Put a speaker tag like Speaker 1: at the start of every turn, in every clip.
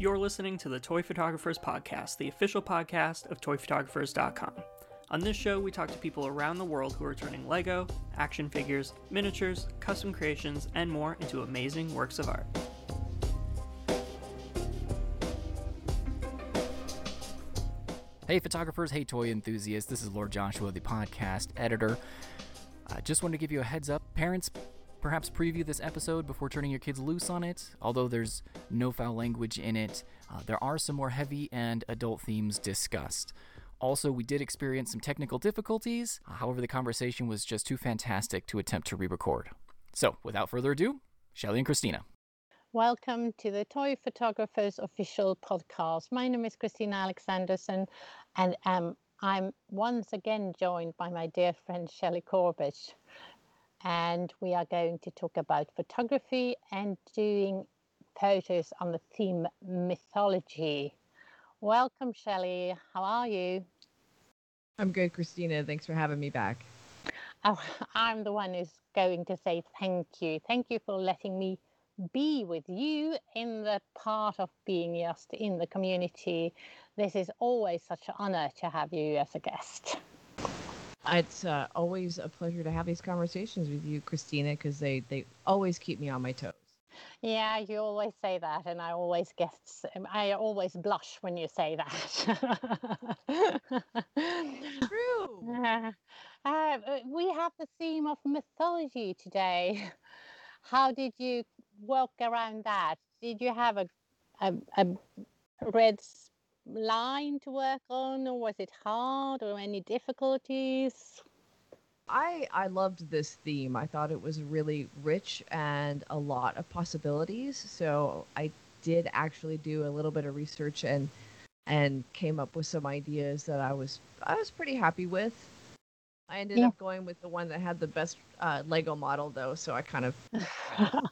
Speaker 1: You're listening to the Toy Photographers Podcast, the official podcast of ToyPhotographers.com. On this show, we talk to people around the world who are turning Lego, action figures, miniatures, custom creations, and more into amazing works of art.
Speaker 2: Hey, photographers, hey, toy enthusiasts. This is Lord Joshua, the podcast editor. I just wanted to give you a heads up. Parents, perhaps preview this episode before turning your kids loose on it. Although there's no foul language in it, uh, there are some more heavy and adult themes discussed. Also, we did experience some technical difficulties. However, the conversation was just too fantastic to attempt to re record. So, without further ado, Shelley and Christina.
Speaker 3: Welcome to the Toy Photographers official podcast. My name is Christina Alexanderson, and um, I'm once again joined by my dear friend Shelley Corbett. And we are going to talk about photography and doing photos on the theme mythology. Welcome, Shelley. How are you?
Speaker 4: I'm good, Christina. Thanks for having me back.
Speaker 3: Oh, I'm the one who's going to say thank you. Thank you for letting me be with you in the part of being just in the community. This is always such an honor to have you as a guest.
Speaker 4: It's uh, always a pleasure to have these conversations with you, Christina, because they, they always keep me on my toes.
Speaker 3: Yeah, you always say that, and I always get, I always blush when you say that.
Speaker 4: True.
Speaker 3: Uh, uh, we have the theme of mythology today. How did you work around that? Did you have a, a, a red line to work on, or was it hard, or any difficulties?
Speaker 4: I I loved this theme. I thought it was really rich and a lot of possibilities. So I did actually do a little bit of research and and came up with some ideas that I was I was pretty happy with. I ended
Speaker 3: Yeah.
Speaker 4: up going with the one that had the best uh, Lego model though, so I kind of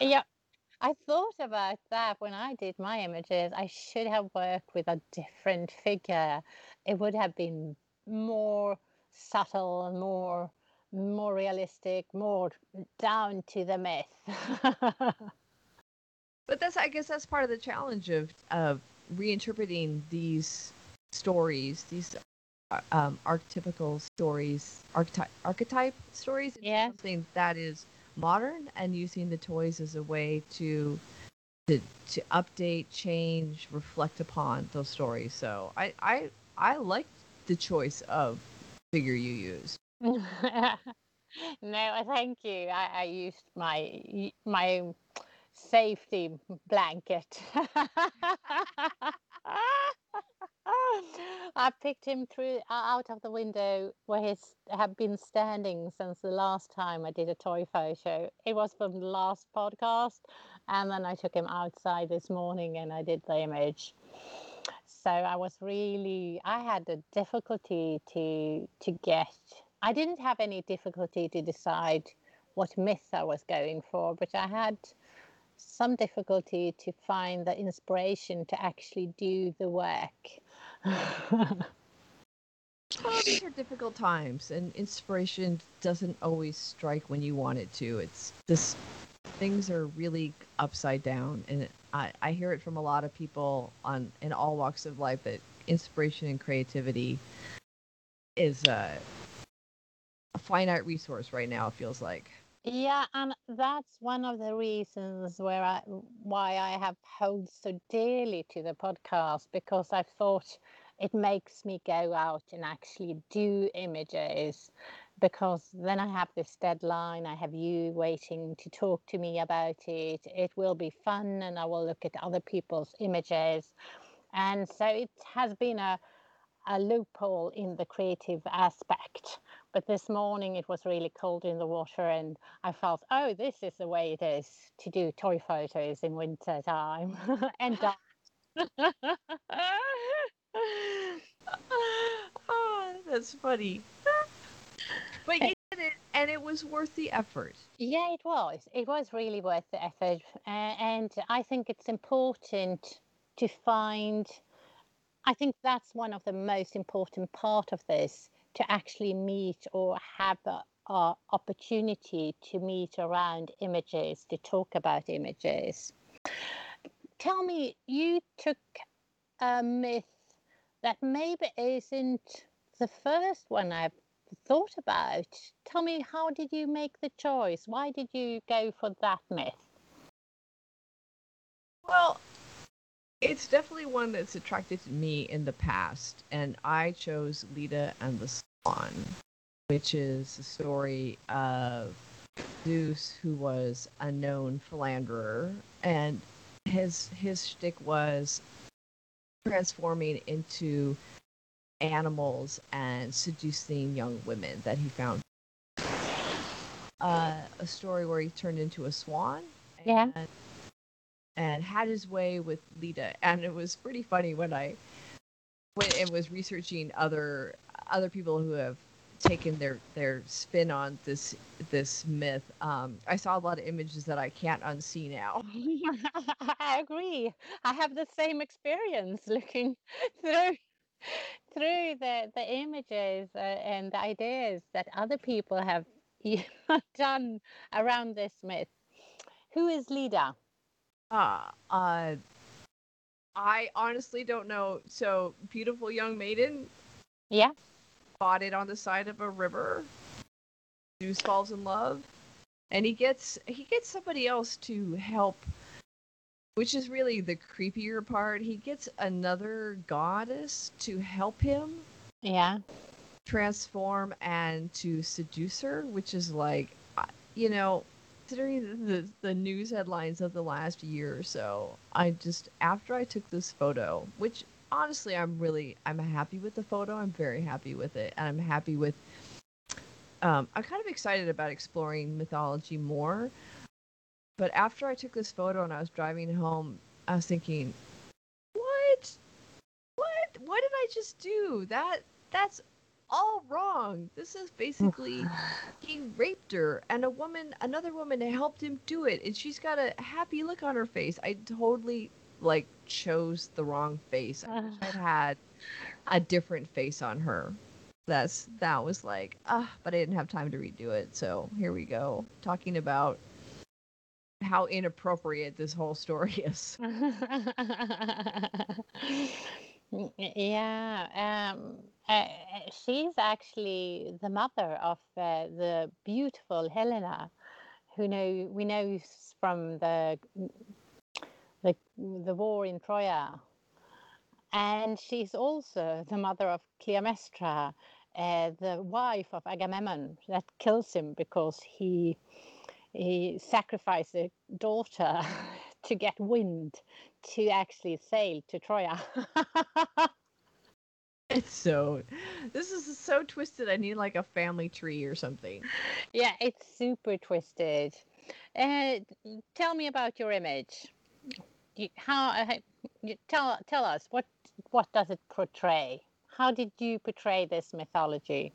Speaker 3: yeah, I thought about that when I did my images. I should have worked with a different figure. It would have been more subtle and more more realistic, more down to the myth.
Speaker 4: But that's I guess that's part of the challenge of of reinterpreting these stories, these uh, um, archetypical stories, archetype archetype stories,
Speaker 3: Yes.
Speaker 4: something that is modern and using the toys as a way to to to update, change, reflect upon those stories. So I I I liked the choice of figure you used.
Speaker 3: no, thank you. I, I used my my safety blanket. I picked him through out of the window where he's had been standing since the last time I did a toy photo. It was from the last podcast, and then I took him outside this morning and I did the image. So I was really I had a difficulty to to get. I didn't have any difficulty to decide what myth I was going for, but I had some difficulty to find the inspiration to actually do the work.
Speaker 4: Well, these are difficult times, and inspiration doesn't always strike when you want it to. It's this things are really upside down, and I, I hear it from a lot of people on in all walks of life that inspiration and creativity is a, a finite resource right now. It feels like.
Speaker 3: Yeah, and that's one of the reasons where I why I have held so dearly to the podcast because I thought it makes me go out and actually do images because then I have this deadline, I have you waiting to talk to me about it. It will be fun and I will look at other people's images. And so it has been a a loophole in the creative aspect. But this morning it was really cold in the water, and I felt, oh, this is the way it is to do toy photos in winter time. and
Speaker 4: oh, that's funny. but you did it, and it was worth the effort.
Speaker 3: yeah, it was. It was really worth the effort, uh, and I think it's important to find. I think that's one of the most important part of this to actually meet or have a, a opportunity to meet around images to talk about images tell me, you took a myth that maybe isn't the first one I've thought about. Tell me, how did you make the choice? Why did you go for that myth?
Speaker 4: Well, it's definitely one that's attracted to me in the past, and I chose Leda and the Swan, which is the story of Zeus, who was a known philanderer, and his his shtick was transforming into animals and seducing young women that he found. Uh, a story where he turned into a swan.
Speaker 3: Yeah.
Speaker 4: And, and had his way with Leda, and it was pretty funny when I when it was researching other other people who have taken their their spin on this this myth. Um, I saw a lot of images that I can't unsee now.
Speaker 3: I agree. I have the same experience looking through through the the images uh, and the ideas that other people have done around this myth. Who is Leda?
Speaker 4: Uh, uh, I honestly don't know. So, beautiful young maiden
Speaker 3: Yeah.
Speaker 4: spotted on the side of a river. Zeus falls in love, and he gets he gets somebody else to help, which is really the creepier part. He gets another goddess to help him
Speaker 3: Yeah.
Speaker 4: transform and to seduce her, which is like, you know, considering the the news headlines of the last year or so, I just after I took this photo, which honestly I'm really I'm happy with the photo. I'm very happy with it, and I'm happy with. Um, I'm kind of excited about exploring mythology more. But after I took this photo and I was driving home, I was thinking, what? What? What did I just do? That that's all wrong. This is basically he raped her and a woman another woman helped him do it and she's got a happy look on her face. I totally like chose the wrong face. I wish I'd had a different face on her. That's that was like ah, but I didn't have time to redo it. So here we go, talking about how inappropriate this whole story is.
Speaker 3: yeah. Um, uh, she's actually the mother of uh, the beautiful Helena, who know we know from the the the war in Troya, and she's also the mother of Cleomestra, uh, the wife of Agamemnon that kills him because he he sacrificed a daughter to get wind to actually sail to Troya.
Speaker 4: It's so this is so twisted. I need like a family tree or something.
Speaker 3: yeah, it's super twisted. Uh, tell me about your image. You, how uh, you, tell tell us what what does it portray? How did you portray this mythology?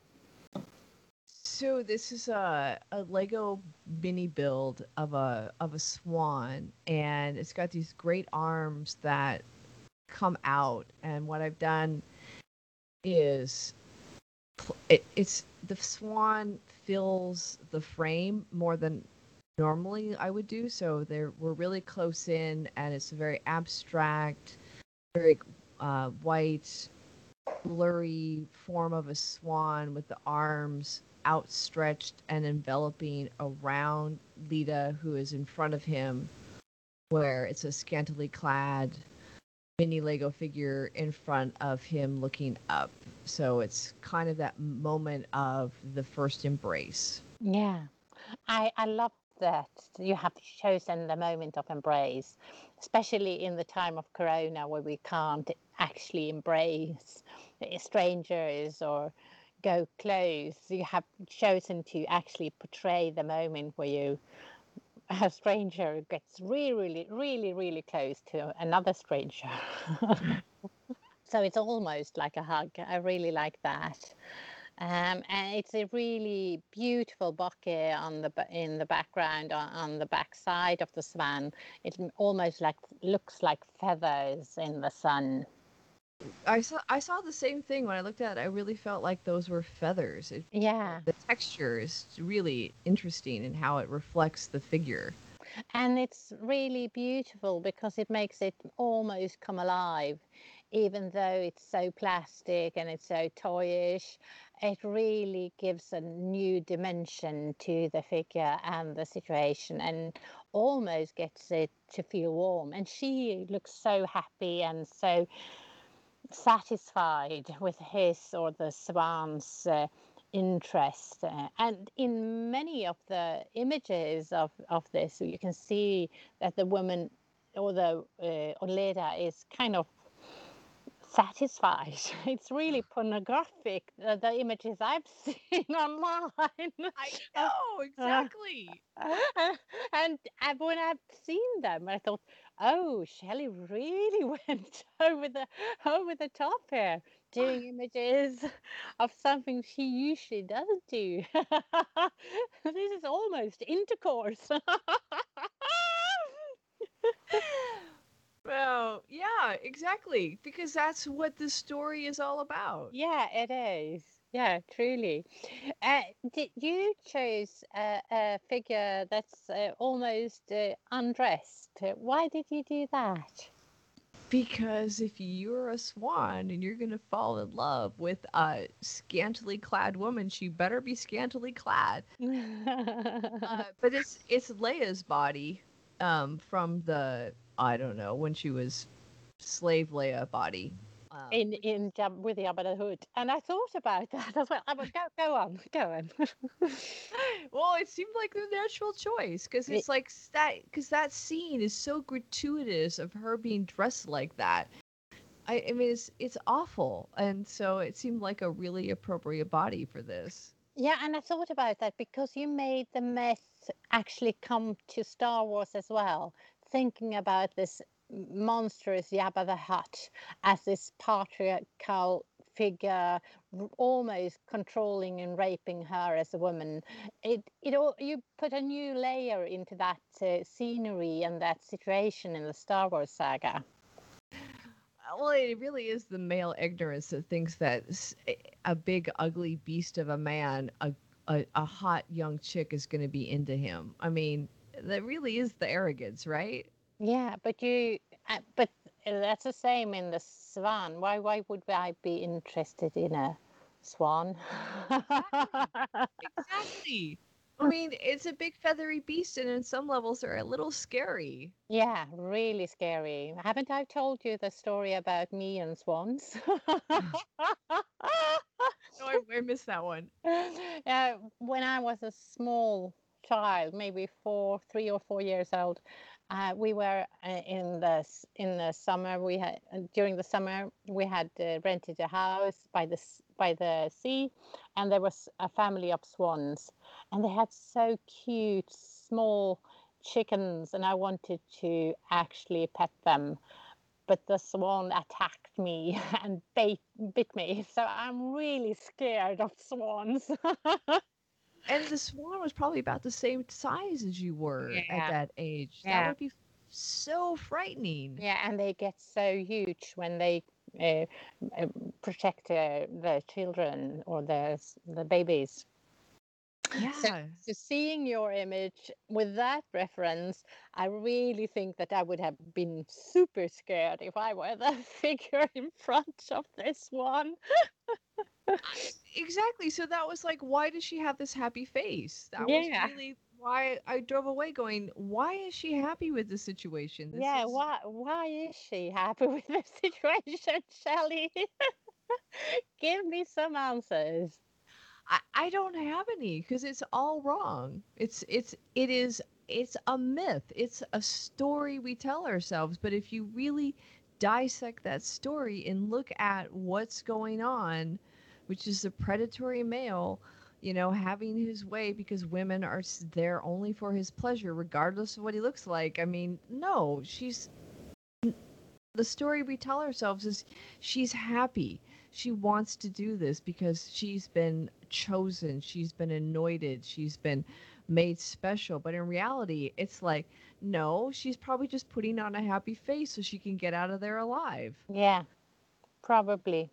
Speaker 4: So this is a, a Lego mini build of a of a swan, and it's got these great arms that come out. And what I've done is it, it's the swan fills the frame more than normally I would do. So they're we're really close in, and it's a very abstract, very uh, white, blurry form of a swan with the arms outstretched and enveloping around Leda, who is in front of him, where it's a scantily clad mini Lego figure in front of him looking up. So it's kind of that moment of the first embrace.
Speaker 3: Yeah, I I love that you have chosen the moment of embrace, especially in the time of Corona where we can't actually embrace strangers or go close. You have chosen to actually portray the moment where you a stranger gets really, really, really, really close to another stranger. so it's almost like a hug. I really like that. Um, and it's a really beautiful bokeh on the in the background on, on the back side of the swan. It almost like looks like feathers in the sun.
Speaker 4: I saw I saw the same thing when I looked at it. I really felt like those were feathers. It,
Speaker 3: Yeah,
Speaker 4: the texture is really interesting in how it reflects the figure.
Speaker 3: and it's really beautiful because it makes it almost come alive even though it's so plastic and it's so toyish it really gives a new dimension to the figure and the situation and almost gets it to feel warm and she looks so happy and so satisfied with his or the swan's uh, interest. Uh, and in many of the images of, of this, you can see that the woman or the uh, Oleda is kind of satisfied. It's really pornographic, uh, the images I've seen online.
Speaker 4: I know, exactly.
Speaker 3: Uh, and uh, when I've seen them, I thought, oh, Shelley really went over the over the top here, doing images of something she usually doesn't do. this is almost intercourse.
Speaker 4: well, yeah, exactly, because that's what the story is all about.
Speaker 3: yeah, it is. Yeah, truly. Uh, did you choose a, a figure that's uh, almost uh, undressed? Why did you do that?
Speaker 4: Because if you're a swan and you're gonna fall in love with a scantily clad woman, she better be scantily clad. Uh, but it's it's Leia's body, um, from the I don't know when she was slave Leia body. Um,
Speaker 3: in in Jab- with the Jabba the Hutt, and I thought about that as well. I would go go on, go on.
Speaker 4: well, it seemed like the natural choice because
Speaker 3: It-
Speaker 4: it's like that because that scene is so gratuitous of her being dressed like that. I, I mean, it's it's awful, and so it seemed like a really appropriate body for this.
Speaker 3: Yeah, and I thought about that because you made the myth actually come to Star Wars as well, thinking about this monstrous Jabba the Hutt as this patriarchal figure, almost controlling and raping her as a woman. It it all you put a new layer into that uh, scenery and that situation in the Star Wars saga.
Speaker 4: Well, it really is the male ignorance that thinks that a big ugly beast of a man, a a, a hot young chick is going to be into him. I mean, that really is the arrogance, right?
Speaker 3: Yeah, but you, uh, but uh, that's the same in the swan. Why, why would I be interested in a swan?
Speaker 4: Exactly. I mean, it's a big feathery beast, and in some levels, they're a little scary.
Speaker 3: yeah, really scary. Haven't I told you the story about me and swans?
Speaker 4: No, I, I missed that one.
Speaker 3: uh, when I was a small child, maybe four, three or four years old, uh, we were uh, in the in the summer. We had during the summer we had uh, rented a house by the by the sea, and there was a family of swans, and they had so cute small chickens, and I wanted to actually pet them but the swan attacked me and bit, bit me. So I'm really scared of swans.
Speaker 4: And the swan was probably about the same size as you were
Speaker 3: Yeah.
Speaker 4: at that age.
Speaker 3: Yeah.
Speaker 4: That would be so frightening.
Speaker 3: yeah, and they get so huge when they uh, protect uh, the children or their the babies.
Speaker 4: Yeah.
Speaker 3: So seeing your image with that reference, I really think that I would have been super scared if I were the figure in front of this one.
Speaker 4: Exactly. So that was like, why does she have this happy face? That
Speaker 3: Yeah.
Speaker 4: was really why I drove away going, why is she happy with the situation? This
Speaker 3: yeah,
Speaker 4: is-
Speaker 3: why why is she happy with the situation, Shelley? Give me some answers.
Speaker 4: I, I don't have any because it's all wrong. It's it's it is it's a myth. It's a story we tell ourselves. But if you really dissect that story and look at what's going on, which is the predatory male, you know, having his way because women are there only for his pleasure, regardless of what he looks like. I mean, no, she's the story we tell ourselves is she's happy. She wants to do this because she's been chosen, she's been anointed, she's been made special. But in reality, it's like, no, she's probably just putting on a happy face so she can get out of there alive.
Speaker 3: Yeah, probably.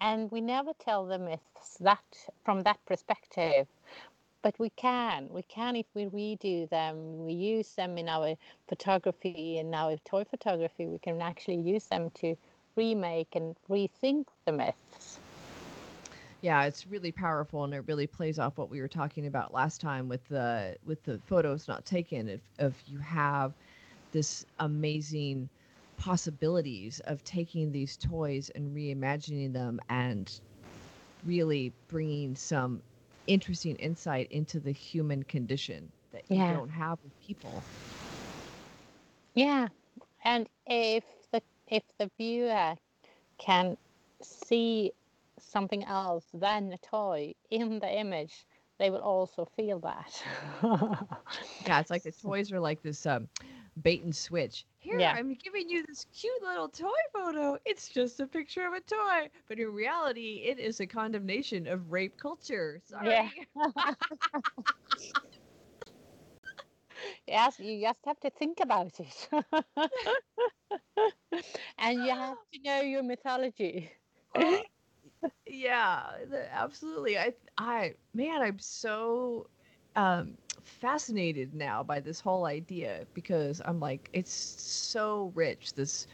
Speaker 3: And we never tell the myths that from that perspective. but we can we can if we redo them we use them in our photography and our toy photography we can actually use them to remake and rethink the myths
Speaker 4: yeah it's really powerful and it really plays off what we were talking about last time with the with the photos not taken if if you have this amazing possibilities of taking these toys and reimagining them and really bringing some interesting insight into the human condition that you don't have with people.
Speaker 3: Yeah, and if the if the viewer can see something else than a toy in the image, they will also feel that.
Speaker 4: Yeah, it's like the toys are like this um, bait and switch. Here,
Speaker 3: Yeah.
Speaker 4: I'm giving you this cute little toy photo. It's just a picture of a toy, but in reality, it is a condemnation of rape culture. Sorry.
Speaker 3: Yeah. yes, you just have to think about it, and you have to know your mythology.
Speaker 4: Yeah, absolutely. I, I, man, I'm so um, fascinated now by this whole idea because I'm like, it's so rich. This,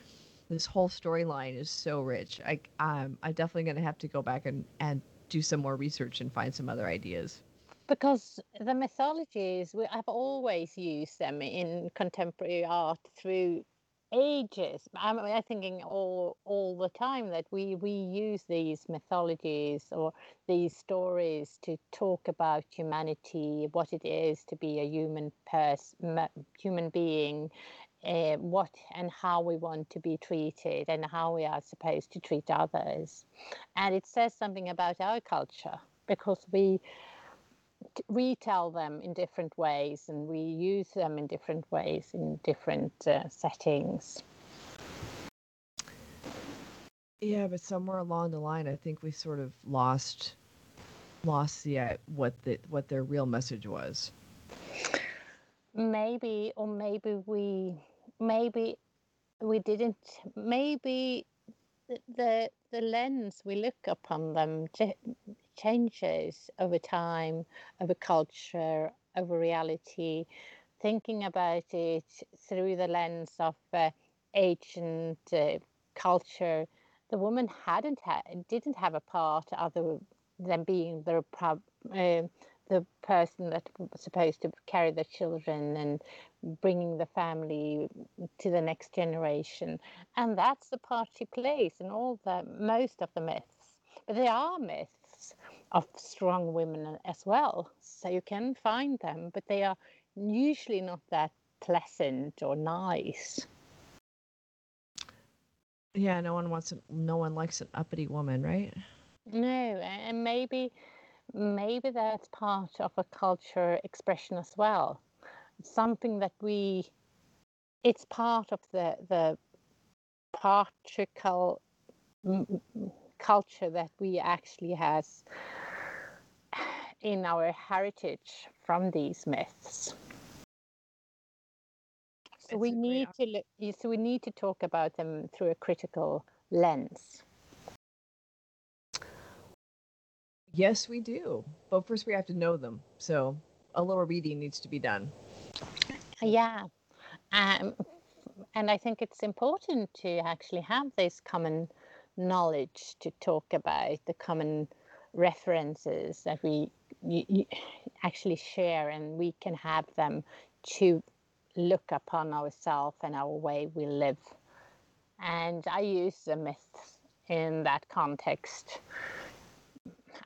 Speaker 4: this whole storyline is so rich. I, I'm, I'm definitely gonna have to go back and and do some more research and find some other ideas.
Speaker 3: Because the mythologies, we have always used them in contemporary art through ages. I'm, I'm thinking all all the time that we we use these mythologies or these stories to talk about humanity, what it is to be a human person, human being, uh, what and how we want to be treated, and how we are supposed to treat others. And it says something about our culture because we retell them in different ways and we use them in different ways in different uh, settings.
Speaker 4: Yeah, but somewhere along the line, I think we sort of lost, lost the uh, what the what their real message was.
Speaker 3: Maybe, or maybe we, maybe we didn't. Maybe the the lens we look upon them changes over time, over culture, over reality. Thinking about it through the lens of uh, ancient uh, culture, the woman hadn't ha- didn't have a part other than being the uh, the person that was supposed to carry the children and bringing the family to the next generation and that's the part she plays in all the most of the myths but there are myths of strong women as well so you can find them but they are usually not that pleasant or nice
Speaker 4: Yeah, no one wants, a, no one likes an uppity woman, right?
Speaker 3: no and maybe maybe that's part of a culture expression as well something that we it's part of the the patriarchal mm, culture that we actually has in our heritage from these myths so we need to so we need to talk about them through a critical lens
Speaker 4: Yes, we do. But first, we have to know them. So a little reading needs to be done.
Speaker 3: Yeah. Um, and I think it's important to actually have this common knowledge to talk about the common references that we y- y- actually share and we can have them to look upon ourselves and our way we live. And I use the myths in that context.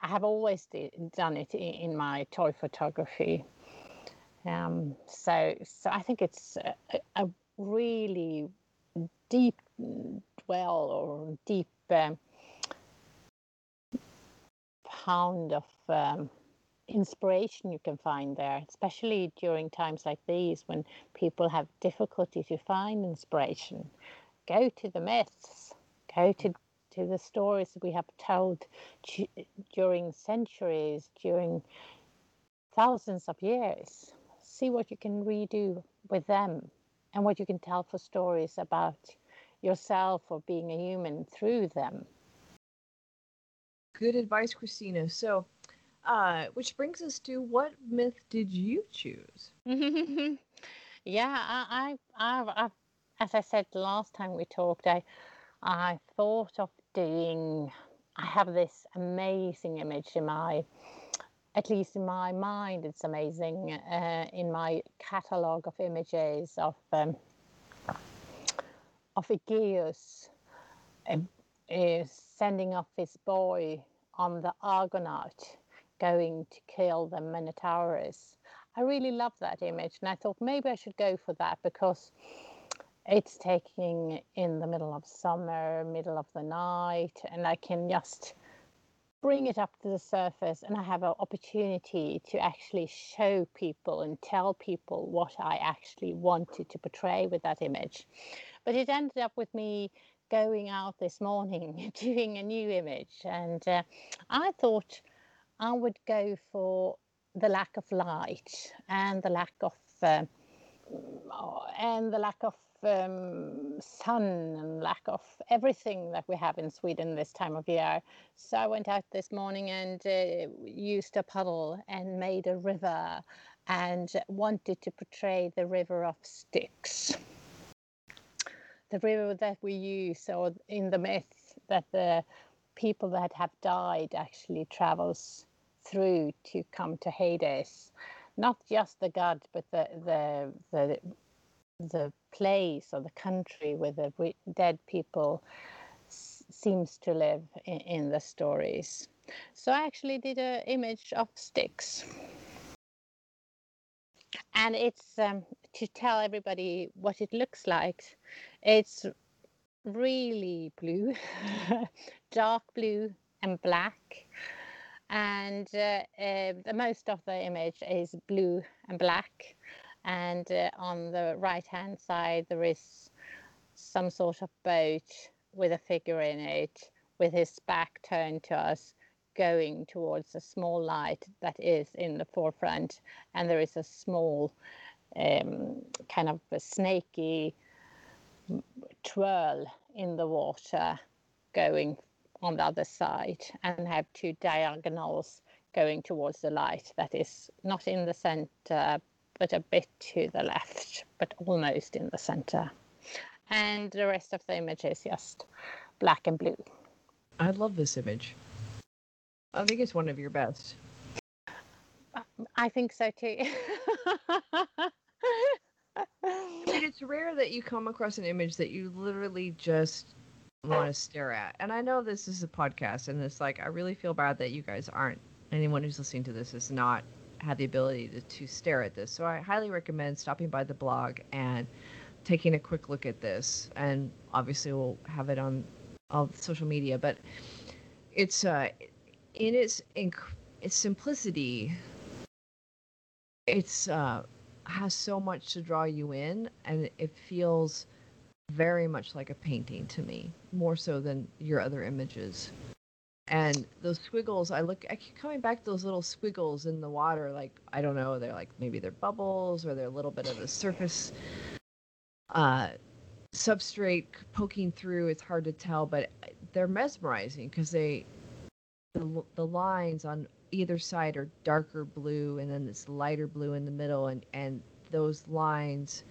Speaker 3: I have always d- done it in my toy photography. Um, so, so I think it's a, a a really deep well or deep um, pound of um, inspiration you can find there, especially during times like these when people have difficulty to find inspiration. Go to the myths. Go to mm. to the stories we have told du- during centuries, during thousands of years. See what you can redo with them and what you can tell for stories about yourself or being a human through them.
Speaker 4: Good advice, Christina. So Uh, which brings us to what myth did you choose?
Speaker 3: yeah, I, I, I, I, as I said last time we talked, I, I thought of doing. I have this amazing image in my, at least in my mind, it's amazing. Uh, in my catalogue of images of um, of Aegeus uh, uh, sending off his boy on the Argonaut, going to kill the Minotaurus. I really love that image, and I thought maybe I should go for that because it's taking in the middle of summer, middle of the night, and I can just bring it up to the surface and I have an opportunity to actually show people and tell people what I actually wanted to portray with that image. But it ended up with me going out this morning doing a new image, and uh, I thought I would go for the lack of light and the lack of uh, and the lack of um, sun and lack of everything that we have in Sweden this time of year. So I went out this morning and uh, used a puddle and made a river and wanted to portray the river of Styx. The river that we use, or in the myth that the people that have died actually travels through to come to Hades. Not just the god, but the the the the place or the country where the dead people s- seems to live in, in, the stories. So I actually did an image of Styx. And it's um, to tell everybody what it looks like. It's really blue, dark blue and black. And uh, uh, the most of the image is blue and black. And uh, on the right hand side there is some sort of boat with a figure in it with his back turned to us going towards a small light that is in the forefront. And there is a small um, kind of a snaky twirl in the water going on the other side and have two diagonals going towards the light that is not in the center but a bit to the left, but almost in the center. And the rest of the image is just black and blue.
Speaker 4: I love this image. I think it's one of your best.
Speaker 3: I think so too.
Speaker 4: It's rare that you come across an image that you literally just want to stare at. And I know this is a podcast, and it's like, I really feel bad that you guys aren't, anyone who's listening to this is not had the ability to, to stare at this. So I highly recommend stopping by the blog and taking a quick look at this. And obviously, we'll have it on all social media. But it's uh, in its inc- its simplicity. It's uh, has so much to draw you in, and it feels very much like a painting to me, more so than your other images. And those squiggles i look i keep coming back to those little squiggles in the water like i don't know they're like maybe they're bubbles or they're a little bit of the surface uh substrate poking through it's hard to tell but they're mesmerizing because they the, the lines on either side are darker blue and then this lighter blue in the middle and and those lines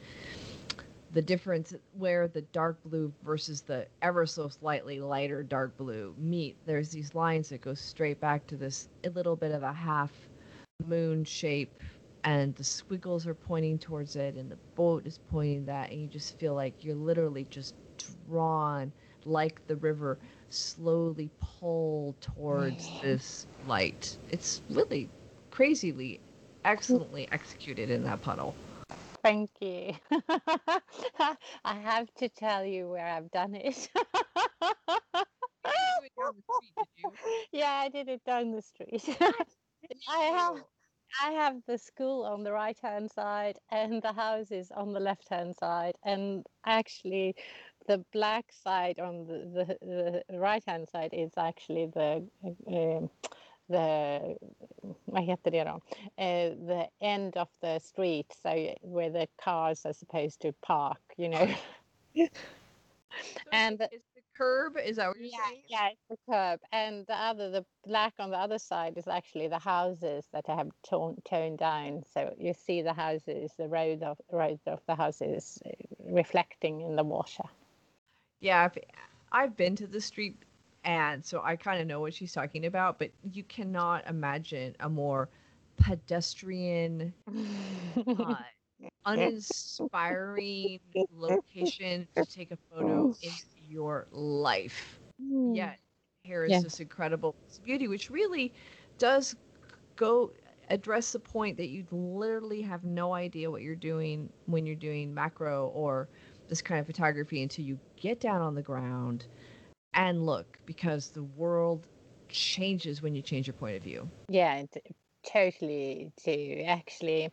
Speaker 4: the difference where the dark blue versus the ever so slightly lighter dark blue meet. There's these lines that go straight back to this a little bit of a half moon shape, and the squiggles are pointing towards it, and the boat is pointing that, and you just feel like you're literally just drawn like the river slowly pull towards this light. It's really crazily excellently executed in that puddle.
Speaker 3: Thank you. I have to tell you where I've done it. yeah, I did it down the street. I have I have the school on the right hand side and the houses on the left hand side and actually the black side on the, the, the right hand side is actually the uh, the vad heter det då? Uh, the end of the street, so where the cars are supposed to park, you know.
Speaker 4: so and is the curb. Is that what you're
Speaker 3: yeah,
Speaker 4: saying?
Speaker 3: yeah, it's the curb, and the other, the black on the other side is actually the houses that I have toned toned down. So you see the houses, the road of road of the houses uh, reflecting in the water.
Speaker 4: Yeah, I've, I've been to the street, and so I kind of know what she's talking about. But you cannot imagine a more pedestrian, uh, uninspiring location to take a photo in your life. Yet here is
Speaker 3: Yeah.
Speaker 4: this incredible beauty, which really does go address the point that you literally have no idea what you're doing when you're doing macro or this kind of photography until you get down on the ground and look because the world changes when you change your point of view.
Speaker 3: Yeah, t- totally. To actually,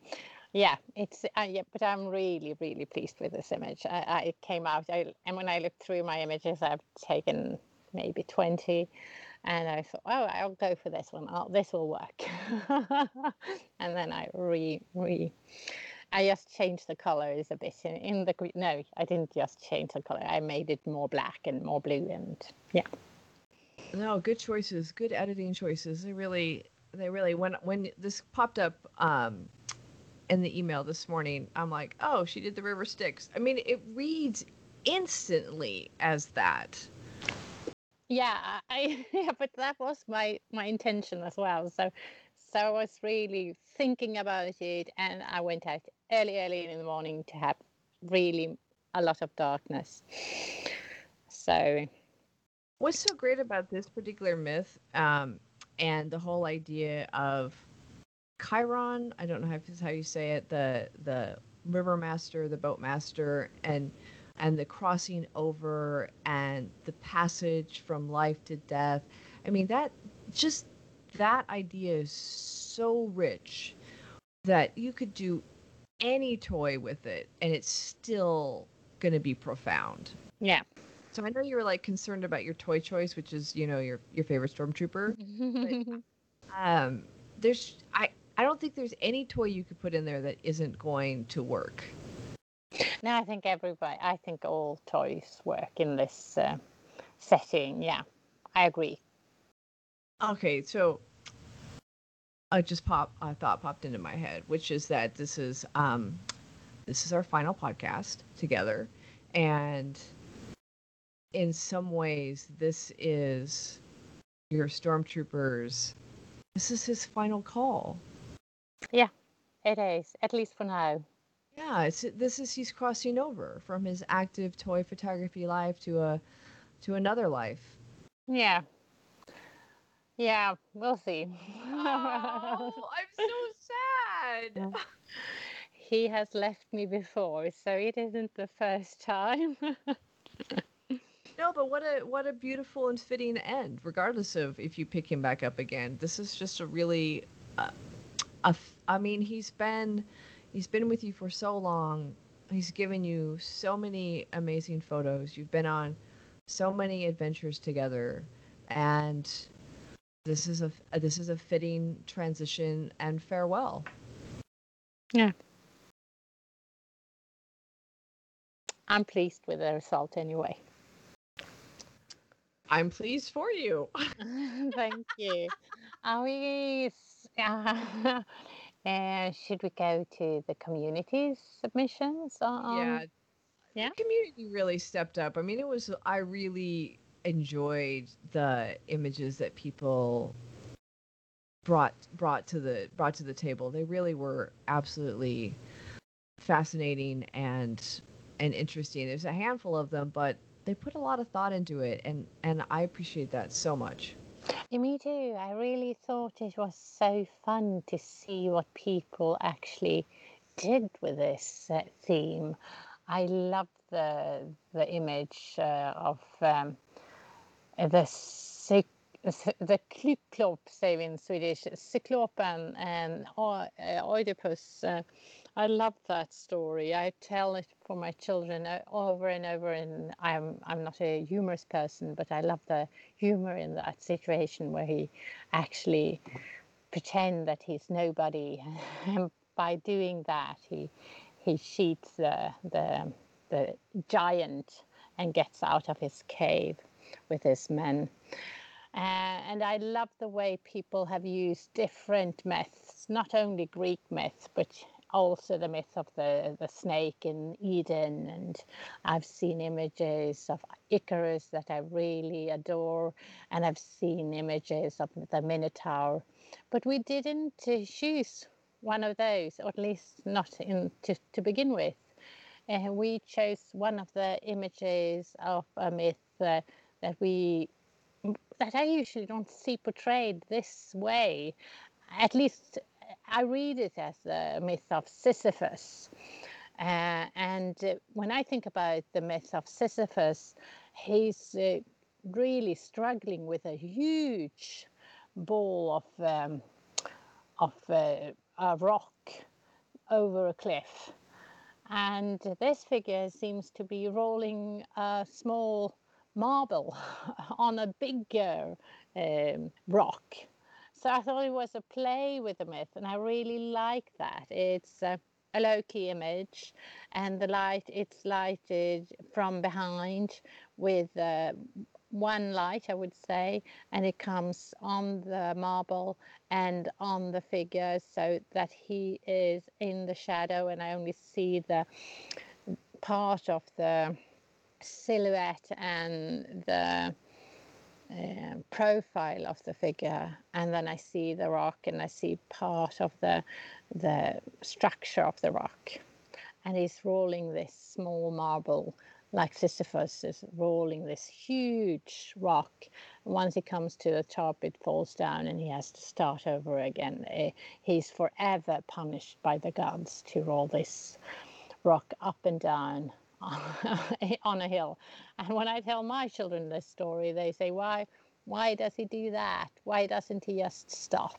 Speaker 3: yeah, it's uh, yeah. But I'm really, really pleased with this image. I, I came out, I, and when I looked through my images, I've taken maybe twenty, and I thought, oh, I'll go for this one. Oh, this will work. and then I re re. I just changed the colors a bit in, in the no, I didn't just change the color. I made it more black and more blue, and yeah.
Speaker 4: No, good choices, good editing choices. They really, they really. When when this popped up um, in the email this morning, I'm like, oh, she did the River Styx. I mean, it reads instantly as that.
Speaker 3: yeah I yeah, but that was my my intention as well. So so I was really thinking about it, and I went out early, early in the morning to have really a lot of darkness. So
Speaker 4: What's so great about this particular myth um, and the whole idea of Chiron? I don't know is how you say it. The the river master, the boat master, and and the crossing over and the passage from life to death. I mean that just that idea is so rich that you could do any toy with it and it's still going to be profound.
Speaker 3: yeah.
Speaker 4: So I know you were like concerned about your toy choice, which is you know your your favorite stormtrooper. Um, there's I I don't think there's any toy you could put in there that isn't going to work.
Speaker 3: no, I think everybody. I think all toys work in this uh, setting. Yeah, I agree.
Speaker 4: Okay, so I just pop a thought popped into my head, which is that this is um this is our final podcast together, and in some ways this is your stormtroopers. This is his final call.
Speaker 3: Yeah, it is at least for now.
Speaker 4: Yeah, it's this is he's crossing over from his active toy photography life to a to another life.
Speaker 3: Yeah. Yeah, we'll see.
Speaker 4: oh, I'm so sad.
Speaker 3: he has left me before, so it isn't the first time.
Speaker 4: No, but what a what a beautiful and fitting end. Regardless of if you pick him back up again, this is just a really, uh, a I mean, he's been he's been with you for so long. He's given you so many amazing photos. You've been on so many adventures together, and this is a f- this is a fitting transition and farewell. Yeah.
Speaker 3: I'm pleased with the result anyway.
Speaker 4: I'm pleased for you.
Speaker 3: Thank you. Are we? Uh, uh, should we go to the community submissions? Um,
Speaker 4: yeah.
Speaker 3: yeah.
Speaker 4: The community really stepped up. I mean, it was, I really enjoyed the images that people brought brought to the brought to the table they really were absolutely fascinating and and interesting there's a handful of them but they put a lot of thought into it and and i appreciate that so much
Speaker 3: Yeah, me too. I really thought it was so fun to see what people actually did with this uh, theme. I love the the image uh, of um, the cyc- the Cyclop, say in Swedish, Cyclopen and uh, Oedipus. Uh, I love that story. I tell it for my children over and over, and I'm I'm not a humorous person, but I love the humor in that situation where he actually pretend that he's nobody, and by doing that, he he cheats the the the giant and gets out of his cave. With his men. Uh, and I love the way people have used different myths, not only Greek myths, but also the myth of the, the snake in Eden. And I've seen images of Icarus that I really adore, and I've seen images of the Minotaur. But we didn't choose one of those, or at least not in, to, to begin with. Uh, we chose one of the images of a myth uh, that we that I usually don't see portrayed this way. At least I read it as the myth of Sisyphus. Uh, and uh, when I think about the myth of Sisyphus, he's uh, really struggling with a huge ball of um, of uh, a rock over a cliff, and this figure seems to be rolling a small marble on a bigger um, rock. So I thought it was a play with the myth, and I really like that. It's a, low key image, and the light it's lighted from behind with uh, one light, I would say, and it comes on the marble and on the figure so that he is in the shadow, and I only see the part of the silhouette and the uh, profile of the figure and then I see the rock and I see part of the the structure of the rock. And he's rolling this small marble like Sisyphus is rolling this huge rock. Once he comes to the top it falls down and he has to start over again. Uh, he's forever punished by the gods to roll this rock up and down on a hill. And when I tell my children this story, they say, "Why? Why does he do that? Why doesn't he just stop?"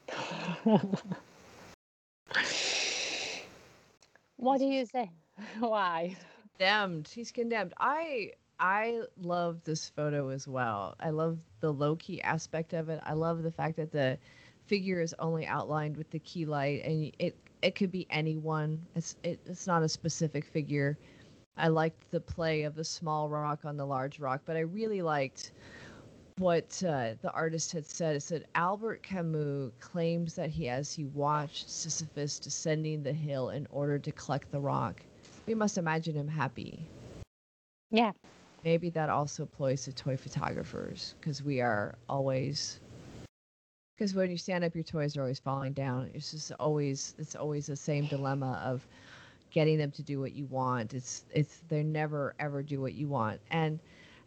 Speaker 3: what do you say? Why?
Speaker 4: Condemned. He's condemned. I I love this photo as well. I love the low key aspect of it. I love the fact that the figure is only outlined with the key light, and it it could be anyone. It's it, it's not a specific figure. I liked the play of the small rock on the large rock, but I really liked what uh, the artist had said. It said Albert Camus claims that he, as he watched Sisyphus descending the hill in order to collect the rock, we must imagine him happy.
Speaker 3: Yeah.
Speaker 4: Maybe that also applies to toy photographers because we are always. Because when you stand up, your toys are always falling down. It's just always it's always the same dilemma of getting them to do what you want. It's it's they never ever do what you want. And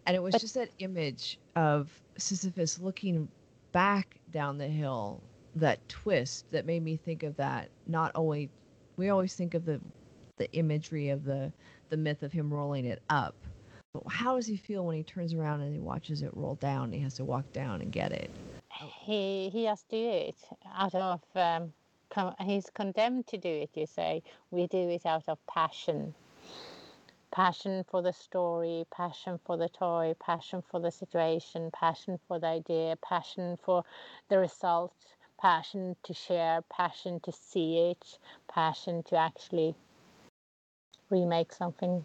Speaker 4: and it was just that image of Sisyphus looking back down the hill, that twist that made me think of that. Not only we always think of the the imagery of the the myth of him rolling it up. But how does he feel when he turns around and he watches it roll down? And he has to walk down and get it.
Speaker 3: He he has to do it out of um, he's condemned to do it, you say. We do it out of passion. Passion for the story, passion for the toy, passion for the situation, passion for the idea, passion for the result, passion to share, passion to see it, passion to actually remake something.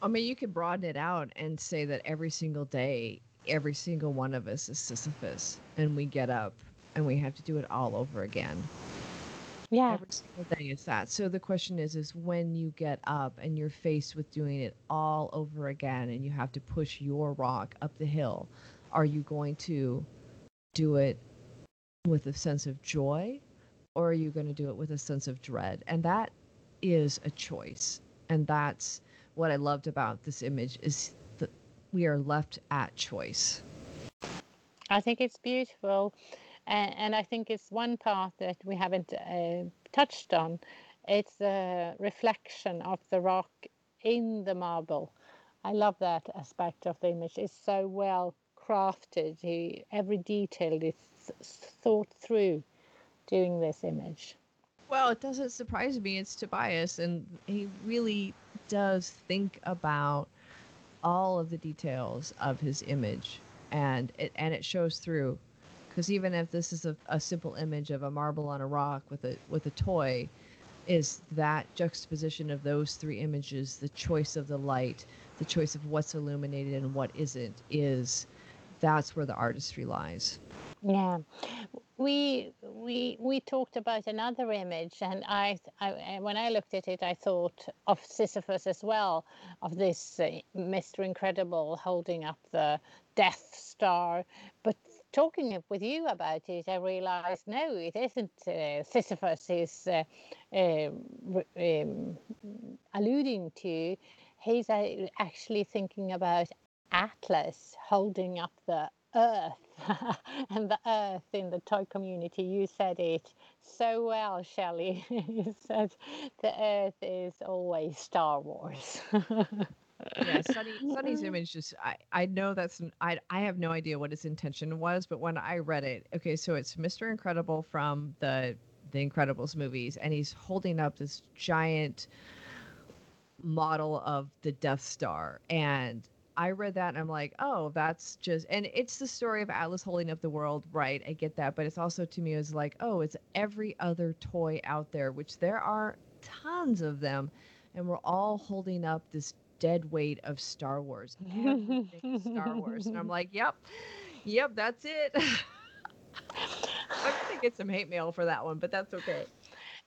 Speaker 4: I mean, you could broaden it out and say that every single day, every single one of us is Sisyphus, and we get up and we have to do it all over again.
Speaker 3: Yeah.
Speaker 4: Every single day is that. So the question is is when you get up and you're faced with doing it all over again and you have to push your rock up the hill, are you going to do it with a sense of joy or are you going to do it with a sense of dread? And that is a choice. And that's what I loved about this image is that we are left at choice.
Speaker 3: I think it's beautiful and, and I think it's one part that we haven't uh, touched on. It's a reflection of the rock in the marble. I love that aspect of the image. It's so well crafted. Every detail is thought through doing this image.
Speaker 4: Well, it doesn't surprise me. It's Tobias, and he really does think about all of the details of his image, and it and it shows through because even if this is a, a simple image of a marble on a rock with a with a toy is that juxtaposition of those three images, the choice of the light, the choice of what's illuminated and what isn't, is that's where the artistry lies.
Speaker 3: Yeah, we we we talked about another image, and I, I when I looked at it, I thought of Sisyphus as well, of this uh, Mr. Incredible holding up the Death Star. But talking with you about it, I realized no, it isn't uh, Sisyphus is uh, um, um, alluding to. He's uh, actually thinking about Atlas holding up the earth and the earth in the toy community. You said it so well, Shelley. you said the earth is always Star Wars.
Speaker 4: yeah, Sunny, Sunny's image just I, I know that's I I have no idea what his intention was, but when I read it, okay, so it's Mr. Incredible from the the Incredibles movies, and he's holding up this giant model of the Death Star, and I read that and I'm like, oh, that's just, and it's the story of Atlas holding up the world, right? I get that, but it's also to me, it's like, oh, it's every other toy out there, which there are tons of them, and we're all holding up this dead weight of Star Wars. Star Wars. And I'm like, yep, yep, that's it. I'm gonna get some hate mail for that one, but that's okay.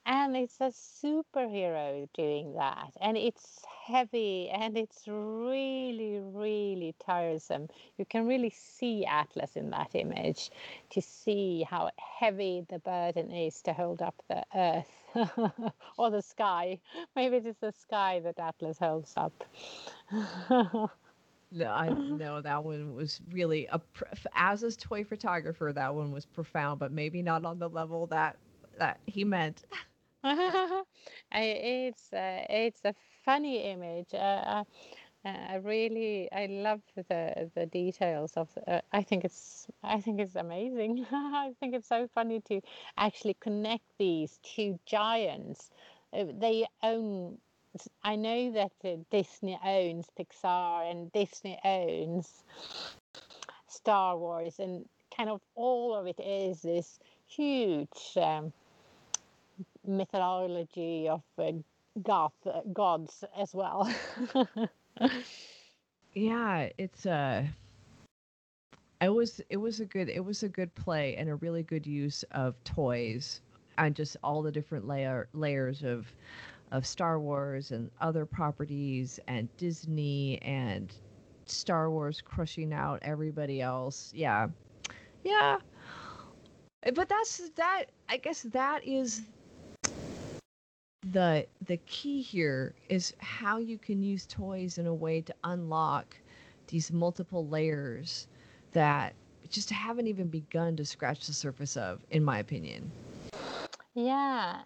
Speaker 3: And it's a superhero doing that. And it's heavy and it's really, really tiresome. You can really see Atlas in that image to see how heavy the burden is to hold up the earth or the sky. Maybe it is the sky that Atlas holds up.
Speaker 4: No, I know that one was really a as a toy photographer. That one was profound, but maybe not on the level that that he meant.
Speaker 3: it's uh, it's a funny image. Uh, I really I love the the details of. Uh, I think it's I think it's amazing. I think it's so funny to actually connect these two giants. Uh, they own. I know that uh, Disney owns Pixar and Disney owns Star Wars, and kind of all of it is this huge. Um, mythology of uh, goth uh, gods as well.
Speaker 4: yeah, it's uh it was it was a good it was a good play and a really good use of toys and just all the different layer layers of of Star Wars and other properties and Disney and Star Wars crushing out everybody else. Yeah. Yeah. But that's that I guess that is the the key here is how you can use toys in a way to unlock these multiple layers that just haven't even begun to scratch the surface of in my opinion.
Speaker 3: Yeah.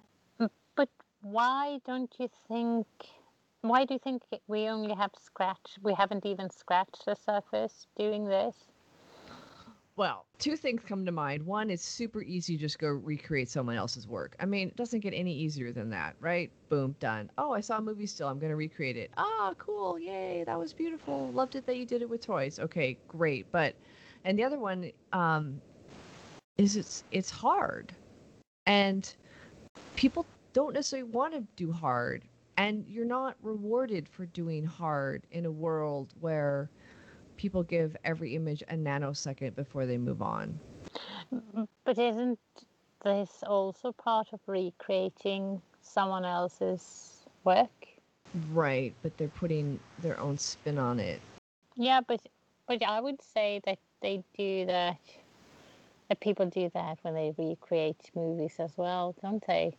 Speaker 3: But why don't you think why do you think we only have scratched we haven't even scratched the surface doing this
Speaker 4: well, two things come to mind. One, it's super easy just go recreate someone else's work. I mean, it doesn't get any easier than that, right? Boom, done. Oh, I saw a movie still. I'm going to recreate it. Ah, cool. Yay. That was beautiful. Loved it that you did it with toys. Okay, great. But, and the other one um, is it's, it's hard. And people don't necessarily want to do hard. And you're not rewarded for doing hard in a world where people give every image a nanosecond before they move on.
Speaker 3: But isn't this also part of recreating someone else's work?
Speaker 4: Right, but they're putting their own spin on it.
Speaker 3: Yeah, but but I would say that they do that. That people do that when they recreate movies as well, don't they?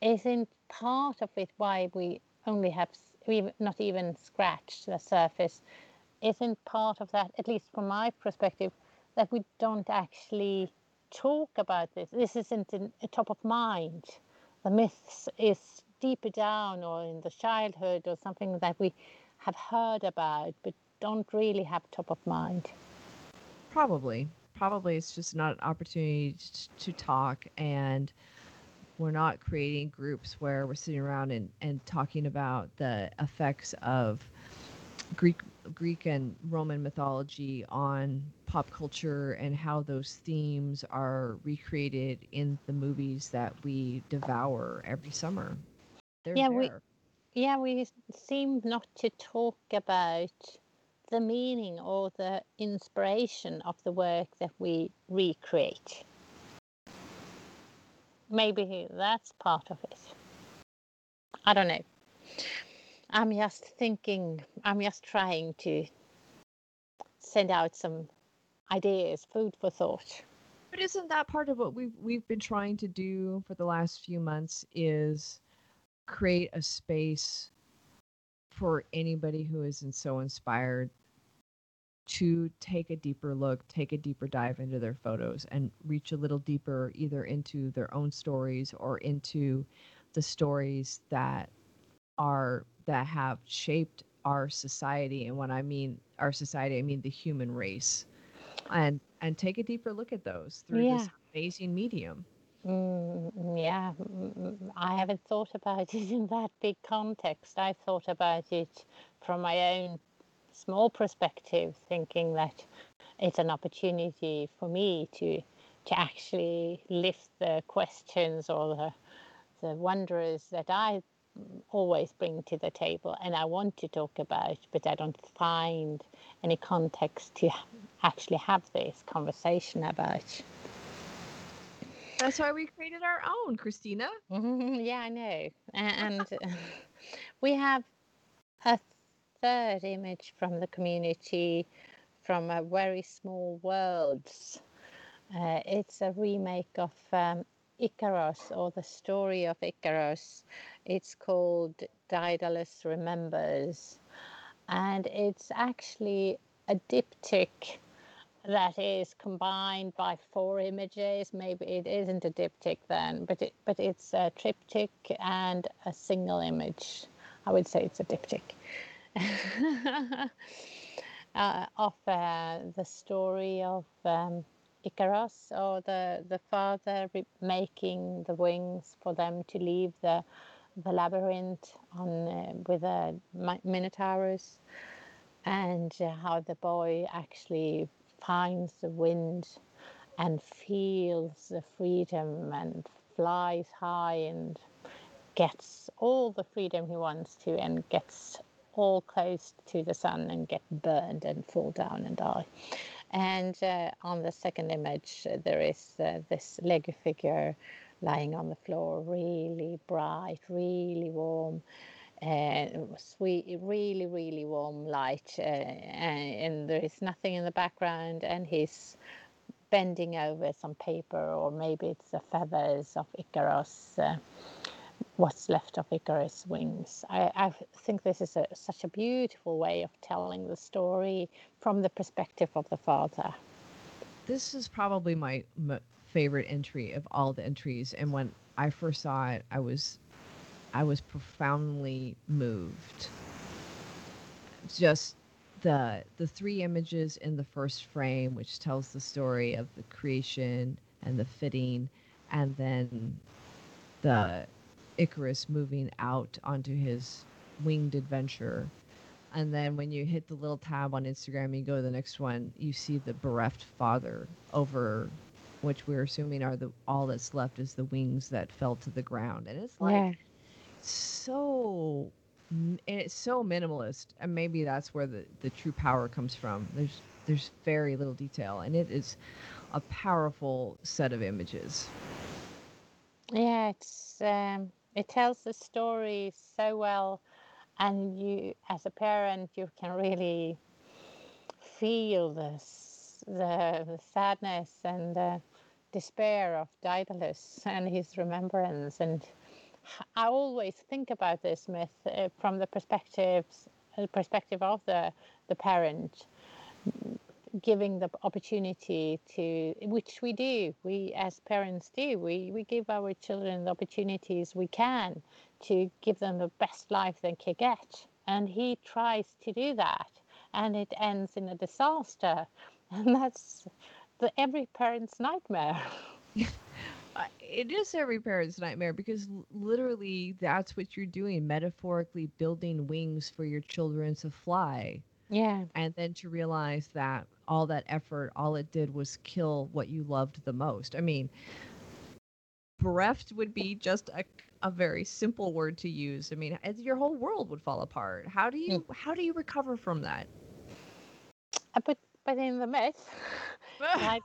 Speaker 3: Isn't part of it why we only have we not even scratched the surface isn't part of that, at least from my perspective, that we don't actually talk about this. This isn't in, a top of mind. The myths is deeper down or in the childhood or something that we have heard about but don't really have top of mind.
Speaker 4: Probably. Probably it's just not an opportunity to talk and we're not creating groups where we're sitting around and, and talking about the effects of Greek Greek and Roman mythology on pop culture and how those themes are recreated in the movies that we devour every summer. They're
Speaker 3: Yeah,
Speaker 4: there.
Speaker 3: we- Yeah, we seem not to talk about the meaning or the inspiration of the work that we recreate. Maybe that's part of it. I don't know. I'm just thinking, I'm just trying to send out some ideas, food for thought.
Speaker 4: But isn't that part of what we've we've been trying to do for the last few months is create a space for anybody who isn't so inspired to take a deeper look, take a deeper dive into their photos and reach a little deeper either into their own stories or into the stories that are that have shaped our society and when I mean our society I mean the human race and and take a deeper look at those through this amazing medium.
Speaker 3: Mm, yeah, mm, I haven't thought about it in that big context. I've thought about it from my own small perspective, thinking that it's an opportunity for me to to actually lift the questions or the the wonders that I always bring to the table and I want to talk about, but I don't find any context to actually have this conversation about.
Speaker 4: That's why we created our own, Christina.
Speaker 3: Mhm, Yeah, I know. And we have a third image from the community from a very small worlds. Uh, it's a remake of um, Icarus or the story of Icarus. It's called Daedalus Remembers. And it's actually a diptych that is combined by four images. Maybe it isn't a diptych then, but it, but it's a triptych and a single image. I would say it's a diptych uh, of uh, the story of um, Icarus or the the father making the wings for them to leave the the labyrinth on uh, with the minotaurus and uh, how the boy actually finds the wind and feels the freedom and flies high and gets all the freedom he wants to and gets all close to the sun and get burned and fall down and die. And uh, on the second image, uh, there is uh, this Lego figure lying on the floor, really bright, really warm, and sweet, really, really warm light. Uh, and, and there is nothing in the background, and he's bending over some paper, or maybe it's the feathers of Icarus. Uh, what's left of Icarus' wings. I, I think this is a, such a beautiful way of telling the story from the perspective of the father.
Speaker 4: This is probably my m- favorite entry of all the entries, and when I first saw it, I was, I was profoundly moved. Just the the three images in the first frame, which tells the story of the creation and the fitting, and then the Icarus moving out onto his winged adventure. And then when you hit the little tab on Instagram, you go to the next one, you see the bereft father over which we're assuming are the all that's left is the wings that fell to the ground. And it's like so and it's so minimalist and maybe that's where the, the true power comes from. There's there's very little detail and it is a powerful set of images.
Speaker 3: Yeah, it's um, it tells the story so well, and you, as a parent, you can really feel this, the, the sadness and the despair of Daedalus and his remembrance. And i always think about this myth uh, from the perspectives, uh, perspective of the the parent giving the opportunity to which we do we as parents do we we give our children the opportunities we can to give them the best life they can get and he tries to do that and it ends in a disaster and that's the every parent's nightmare
Speaker 4: It is every parent's nightmare because literally that's what you're doing, metaphorically building wings for your children to fly.
Speaker 3: Yeah.
Speaker 4: and then to realize that all that effort all it did was kill what you loved the most. I mean bereft would be just a, a very simple word to use. I mean your whole world would fall apart. How do you hmm. how do you recover from that?
Speaker 3: I put but in the myth.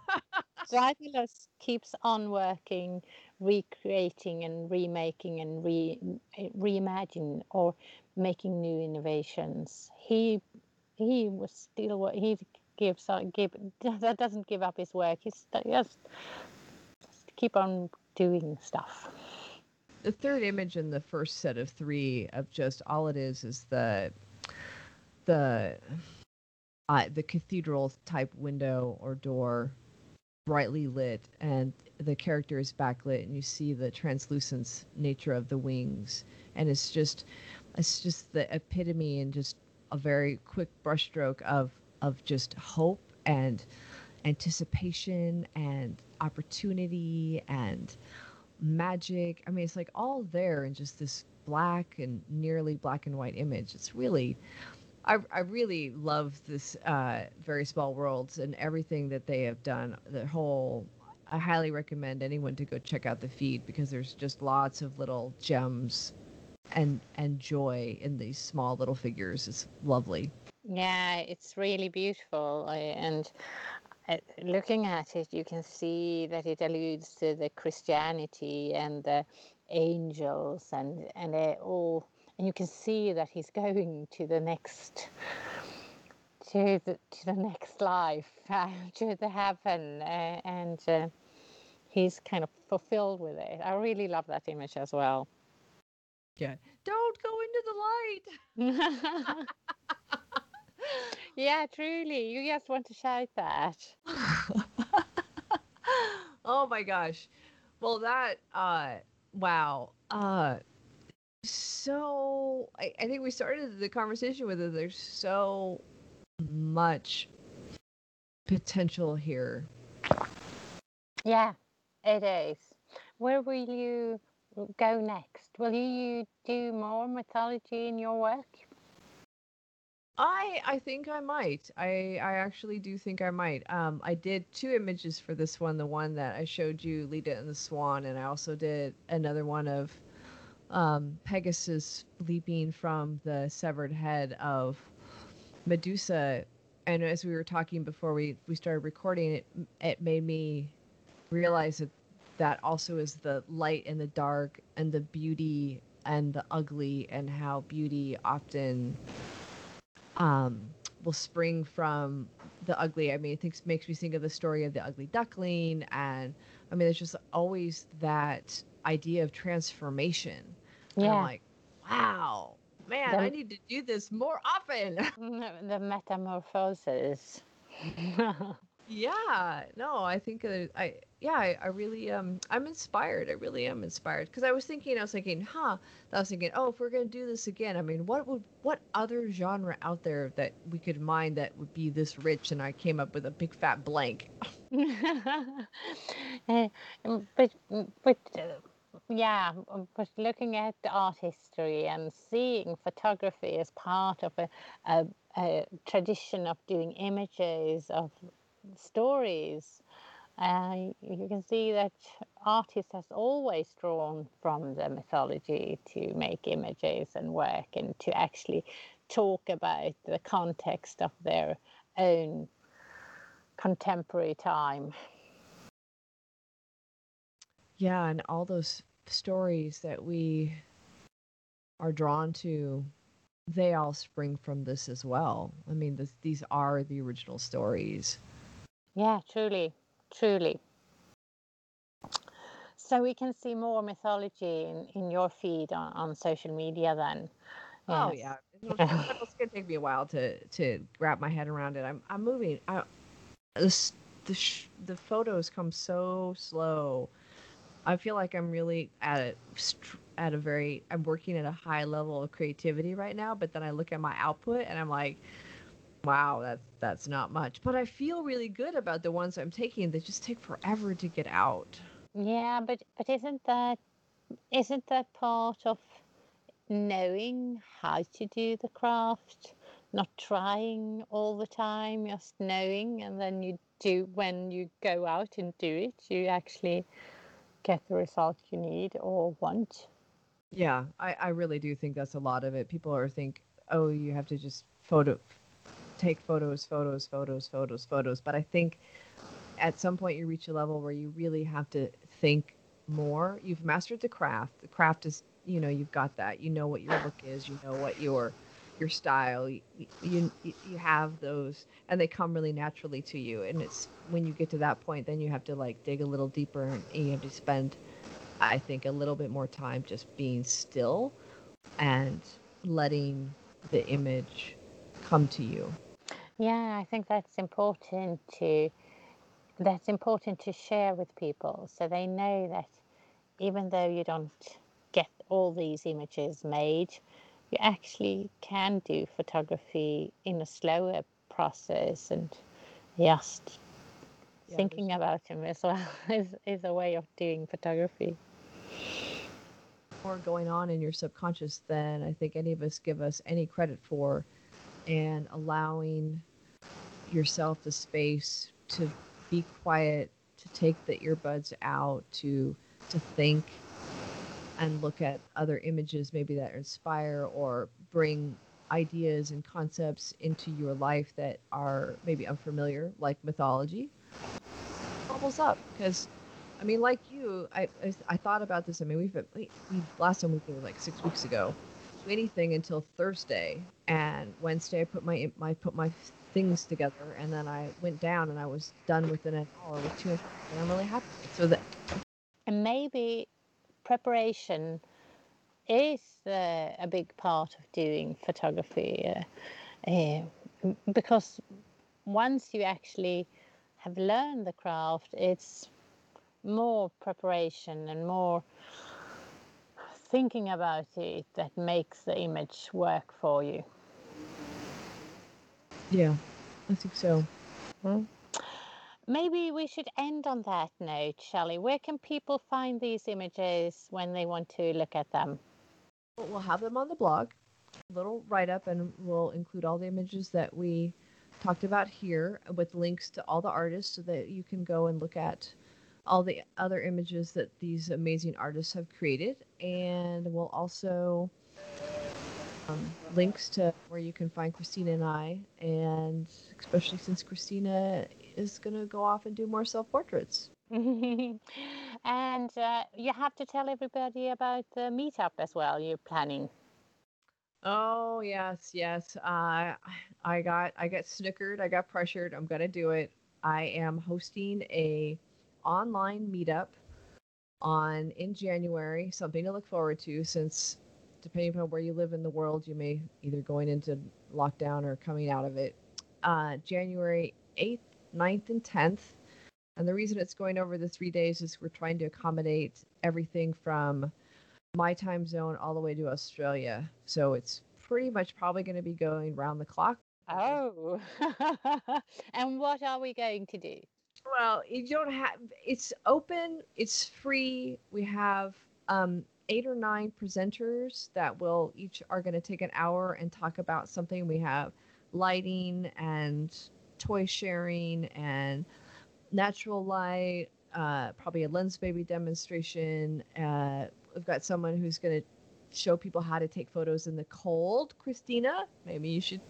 Speaker 3: Daedalus keeps on working, recreating and remaking and re eh, reimagine or making new innovations. He he was still wo- he gives up give that doesn't give up his work. He's st- just keep on doing stuff.
Speaker 4: the third image in the first set of three of just all it is is the the uh, the cathedral type window or door brightly lit and the character is backlit and you see the translucent nature of the wings and it's just it's just the epitome and just a very quick brushstroke of of just hope and anticipation and opportunity and magic. I mean, it's like all there in just this black and nearly black and white image. It's really, I, I really love this uh, very small worlds and everything that they have done. The whole, I highly recommend anyone to go check out the feed because there's just lots of little gems and and joy in these small little figures. It's lovely.
Speaker 3: Yeah, it's really beautiful, and uh, looking at it, you can see that it alludes to the Christianity and the angels, and and all, and you can see that he's going to the next, to the to the next life, uh, to the heaven, uh, and uh, he's kind of fulfilled with it. I really love that image as well.
Speaker 4: Yeah. Don't go into the light.
Speaker 3: yeah, truly, you just want to shout that.
Speaker 4: oh my gosh. Well, that uh wow. Uh so I, I think we started the conversation with it. There's so much potential here.
Speaker 3: Yeah, it is. Where will you go next? Will you do more mythology in your work?
Speaker 4: I I think I might. I I actually do think I might. Um, I did two images for this one. The one that I showed you, Leda and the Swan, and I also did another one of um, Pegasus leaping from the severed head of Medusa. And as we were talking before we we started recording, it it made me realize that that also is the light and the dark and the beauty and the ugly and how beauty often um, will spring from the ugly. I mean, it thinks, makes me think of the story of the ugly duckling, and I mean, there's just always that idea of transformation. And I'm
Speaker 3: Yeah,
Speaker 4: like, wow, man,
Speaker 3: The-
Speaker 4: I need to do this more often.
Speaker 3: the metamorphosis.
Speaker 4: yeah, no, I think uh, I, yeah, I, I really, um, I'm inspired. I really am inspired because I was thinking, I was thinking, huh, I was thinking, oh, if we're gonna do this again, I mean, what would, what other genre out there that we could mine that would be this rich? And I came up with a big fat blank.
Speaker 3: Eh, mm, but mm, but uh, yeah, mm, but looking at art history and seeing photography as part of a, a, a tradition of doing images of stories, uh, you can see that artists has always drawn from the mythology to make images and work and to actually talk about the context of their own contemporary time.
Speaker 4: Yeah, and all those stories that we are drawn to, they all spring from this as well. I mean, this, these are the original stories.
Speaker 3: Yeah, truly, truly. So we can see more mythology in, in your feed on, on social media then.
Speaker 4: Oh yeah, it's gonna take me a while to to wrap my head around it. I'm I'm moving. I, this the sh- the photos come so slow. I feel like I'm really at a at a very I'm working at a high level of creativity right now. But then I look at my output and I'm like, wow, that's that's not much. But I feel really good about the ones I'm taking. They just take forever to get out.
Speaker 3: Yeah, but but isn't that isn't that part of knowing how to do the craft? not trying all the time, just knowing, and then you do when you go out and do it, you actually get the result you need or want.
Speaker 4: Yeah, I, I really do think that's a lot of it. People are think, oh, you have to just photo, take photos, photos, photos, photos, photos. But I think at some point you reach a level where you really have to think more. You've mastered the craft. The craft is, you know, you've got that. You know what your look is. You know what your your style. You, you you have those, and they come really naturally to you. And it's when you get to that point, then you have to like dig a little deeper, and you have to spend, I think, a little bit more time just being still, and letting the image come to you.
Speaker 3: Yeah, I think that's important to that's important to share with people so they know that even though you don't get all these images made, you actually can do photography in a slower process and just yeah, thinking about them as well is, is a way of doing photography.
Speaker 4: More going on in your subconscious than I think any of us give us any credit for, and allowing yourself the space to be quiet, to take the earbuds out, to to think and look at other images maybe that inspire or bring ideas and concepts into your life that are maybe unfamiliar, like mythology. Bubbles up because, I mean, like you, I, I, I thought about this. I mean, we've we, we last time we did was like six weeks ago. Anything until Thursday and Wednesday. I put my my put my things together, and then I went down and I was done within an hour with two and I'm really happy. So that
Speaker 3: and maybe preparation is uh, a big part of doing photography uh, uh, because once you actually have learned the craft, it's more preparation and more thinking about it that makes the image work for you.
Speaker 4: Yeah, I think so.
Speaker 3: Hmm? Maybe we should end on that note, Shelley. Where can people find these images when they want to look at them?
Speaker 4: We'll have them on the blog, a little write up, and we'll include all the images that we talked about here with links to all the artists so that you can go and look at all the other images that these amazing artists have created. And we'll also um, links to where you can find Christina and I, and especially since Christina is going to go off and do more self portraits.
Speaker 3: and uh, you have to tell everybody about the meetup as well. You're planning.
Speaker 4: Oh yes, yes. Uh, I got I got snickered. I got pressured. I'm gonna do it. I am hosting a online meetup on in January. Something to look forward to since depending on where you live in the world, you may either going into lockdown or coming out of it. Uh, January 8th, 9th, and 10th. And the reason it's going over the three days is we're trying to accommodate everything from my time zone all the way to Australia. So it's pretty much probably going to be going round the clock.
Speaker 3: Oh, and what are we going to do?
Speaker 4: Well, you don't have. It's open. It's free. We have um, eight or nine presenters that will each are going to take an hour and talk about something. We have lighting and toy sharing and natural light, uh, probably a Lensbaby demonstration. Uh, we've got someone who's going to show people how to take photos in the cold. Christina, maybe you should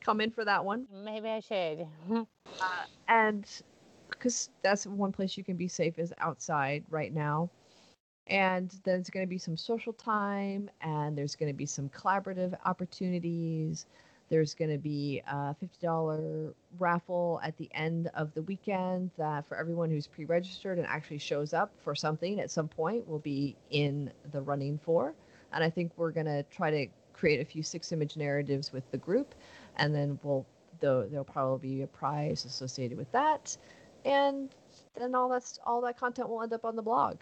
Speaker 4: come in for that one.
Speaker 3: Maybe I should.
Speaker 4: uh, and because that's one place you can be safe is outside right now and there's going to be some social time and there's going to be some collaborative opportunities there's going to be a $50 raffle at the end of the weekend that for everyone who's pre-registered and actually shows up for something at some point will be in the running for and i think we're going to try to create a few six image narratives with the group and then we'll there'll probably be a prize associated with that and then all that's all that content will end up on the blog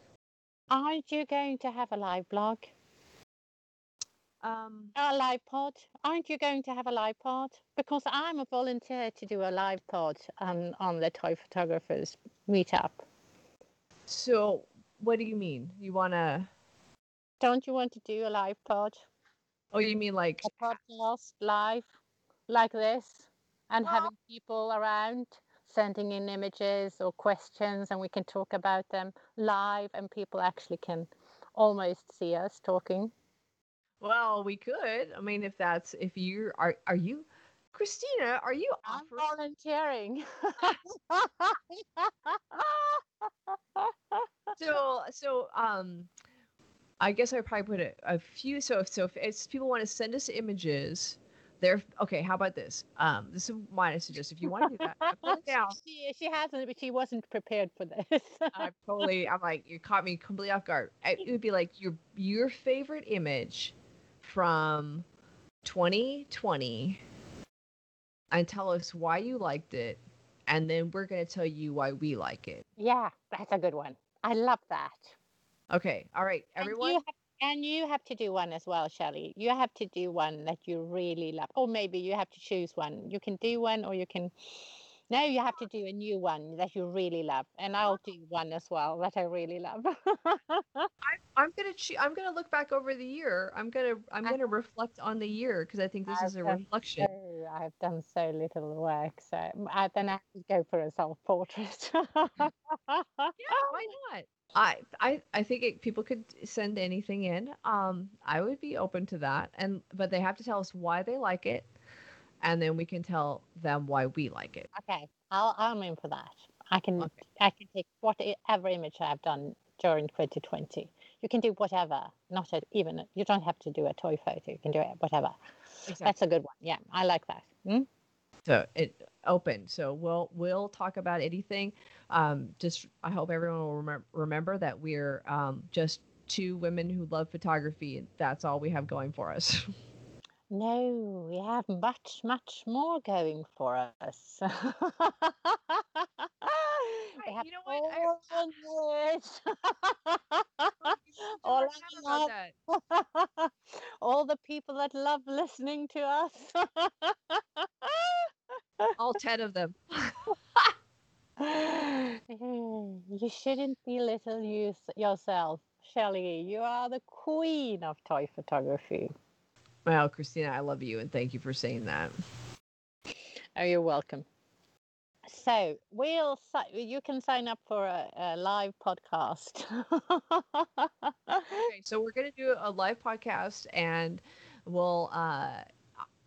Speaker 3: Aren't you going to have a live blog? Um, a live pod? Aren't you going to have a live pod? Because I'm a volunteer to do a live pod on, on the Toy Photographers meetup.
Speaker 4: So, what do you mean? You want to.
Speaker 3: Don't you want to do a live pod?
Speaker 4: Oh, you mean like
Speaker 3: a podcast live like this and having people around sending in images or questions and we can talk about them live and people actually can almost see us talking.
Speaker 4: Well, we could. I mean, if that's if you are are you Christina, are you
Speaker 3: I'm volunteering.
Speaker 4: so so um I guess I probably put a, a few so so if it's people want to send us images, they're okay, how about this? Um this is my suggestion. If you want to do that, I down.
Speaker 3: she, she hasn't, but she wasn't prepared for this.
Speaker 4: I'm totally I'm like you caught me completely off guard. I- It would be like your your favorite image from 2020 and tell us why you liked it and then we're going to tell you why we like it.
Speaker 3: yeah, that's a good one. I love that.
Speaker 4: Okay. All right. Everyone.
Speaker 3: And you, have, and you have to do one as well, Shelley. You have to do one that you really love. Or maybe you have to choose one. You can do one or you can. No, you have to do a new one that you really love. And I'll oh. do one as well that I really love.
Speaker 4: I'm gonna che- I'm gonna look back over the year. I'm gonna I'm gonna reflect on the year because I think this is a
Speaker 3: I've
Speaker 4: reflection.
Speaker 3: so, I've done so little work. So I, then I have to go for a self portrait.
Speaker 4: Yeah, why not? I I I think it, people could send anything in. Um, I would be open to that, and but they have to tell us why they like it, and then we can tell them why we like it.
Speaker 3: Okay, I'll I'm in for that. I can
Speaker 4: Okay.
Speaker 3: I can take whatever image I've done during 2020. You can do whatever, not a, even you don't have to do a toy photo. You can do it whatever. That's a good one. Yeah, I like that. Hmm?
Speaker 4: So it open. So we'll we'll talk about anything. Um, just I hope everyone will remember remember that we're um, just two women who love photography. That's all we have going for us.
Speaker 3: No, we have much much more going for us. we have
Speaker 4: you know what? I-
Speaker 3: all the nerds.
Speaker 4: All
Speaker 3: All
Speaker 4: that.
Speaker 3: all the people that love listening to us.
Speaker 4: All ten of them.
Speaker 3: you shouldn't belittle you, yourself, Shelley. You are the queen of toy photography.
Speaker 4: Well, Christina, I love you and thank you for saying that.
Speaker 3: Oh, you're welcome. So we'll si- you can sign up for a, a live podcast.
Speaker 4: Okay, so we're gonna do a live podcast, and we'll. Uh,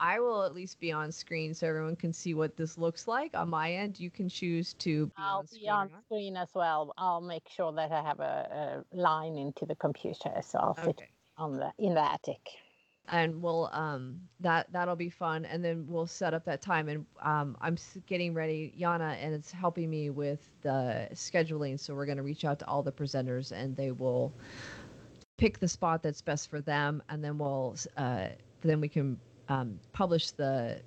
Speaker 4: I will at least be on screen so everyone can see what this looks like. On my end, you can choose to be
Speaker 3: I'll
Speaker 4: on
Speaker 3: be on screen as well. I'll make sure that I have a, a line into the computer, so I'll sit on the in the attic.
Speaker 4: and we'll um that that'll be fun and then we'll set up that time and um i'm getting ready yana and it's helping me with the scheduling so we're going to reach out to all the presenters and they will pick the spot that's best for them and then we'll uh then we can um, publish the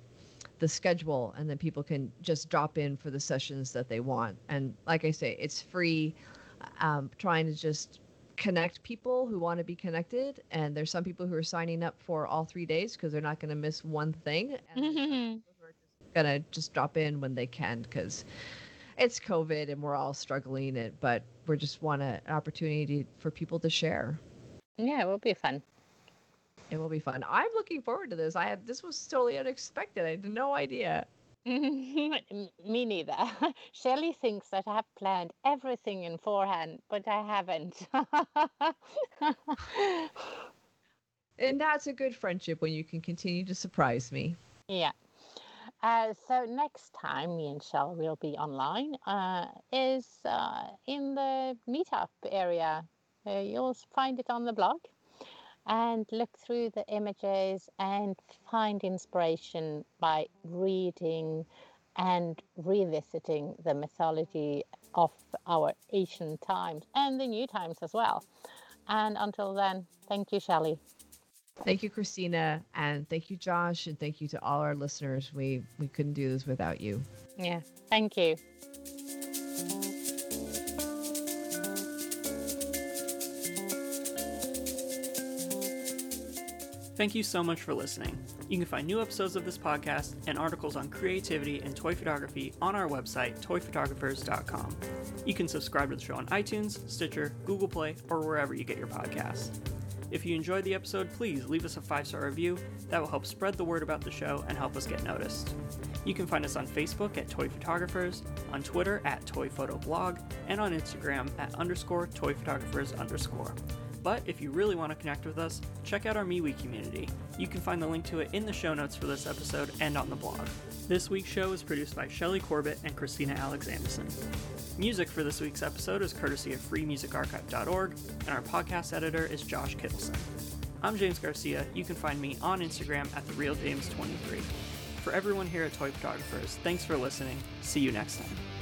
Speaker 4: the schedule and then people can just drop in for the sessions that they want. And like i say it's free um, trying to just connect people who want to be connected. And there's some people who are signing up for all three days because they're not going to miss one thing. And there's some people who are just gonna just drop in when they can because it's covid and we're all struggling it but we're just want a, an opportunity for people to share.
Speaker 3: Yeah, it will be fun.
Speaker 4: It will be fun i'm looking forward to this i had this was totally unexpected i had no idea
Speaker 3: Me neither. Shelley thinks that I have planned everything in forehand, but I haven't.
Speaker 4: and that's a good friendship when you can continue to surprise me
Speaker 3: yeah. Uh, so next time me and Shell will be online uh, is uh, in the meetup area. Uh, you'll find it on the blog and look through the images and find inspiration by reading and revisiting the mythology of our ancient times and the new times as well. And until then, thank you, Shelley.
Speaker 4: Thank you, Christina, and thank you, Josh, and thank you to all our listeners. We we couldn't do this without you.
Speaker 3: Yeah, thank you.
Speaker 1: Thank you so much for listening. You can find new episodes of this podcast and articles on creativity and toy photography on our website, toyphotographers.com. You can subscribe to the show on iTunes, Stitcher, Google Play, or wherever you get your podcasts. If you enjoyed the episode, please leave us a five star review. That will help spread the word about the show and help us get noticed. You can find us on Facebook at Toy Photographers, on Twitter at Toy Photo Blog, and on Instagram at underscore Toy Photographers underscore. But if you really want to connect with us, check out our MeWe community. You can find the link to it in the show notes for this episode and on the blog. This week's show is produced by Shelley Corbett and Christina Alexanderson. Music for this week's episode is courtesy of freemusicarchive.org, and our podcast editor is Josh Kittleson. I'm James Garcia. You can find me on Instagram at therealjames23. For everyone here at Toy Photographers, thanks for listening. See you next time.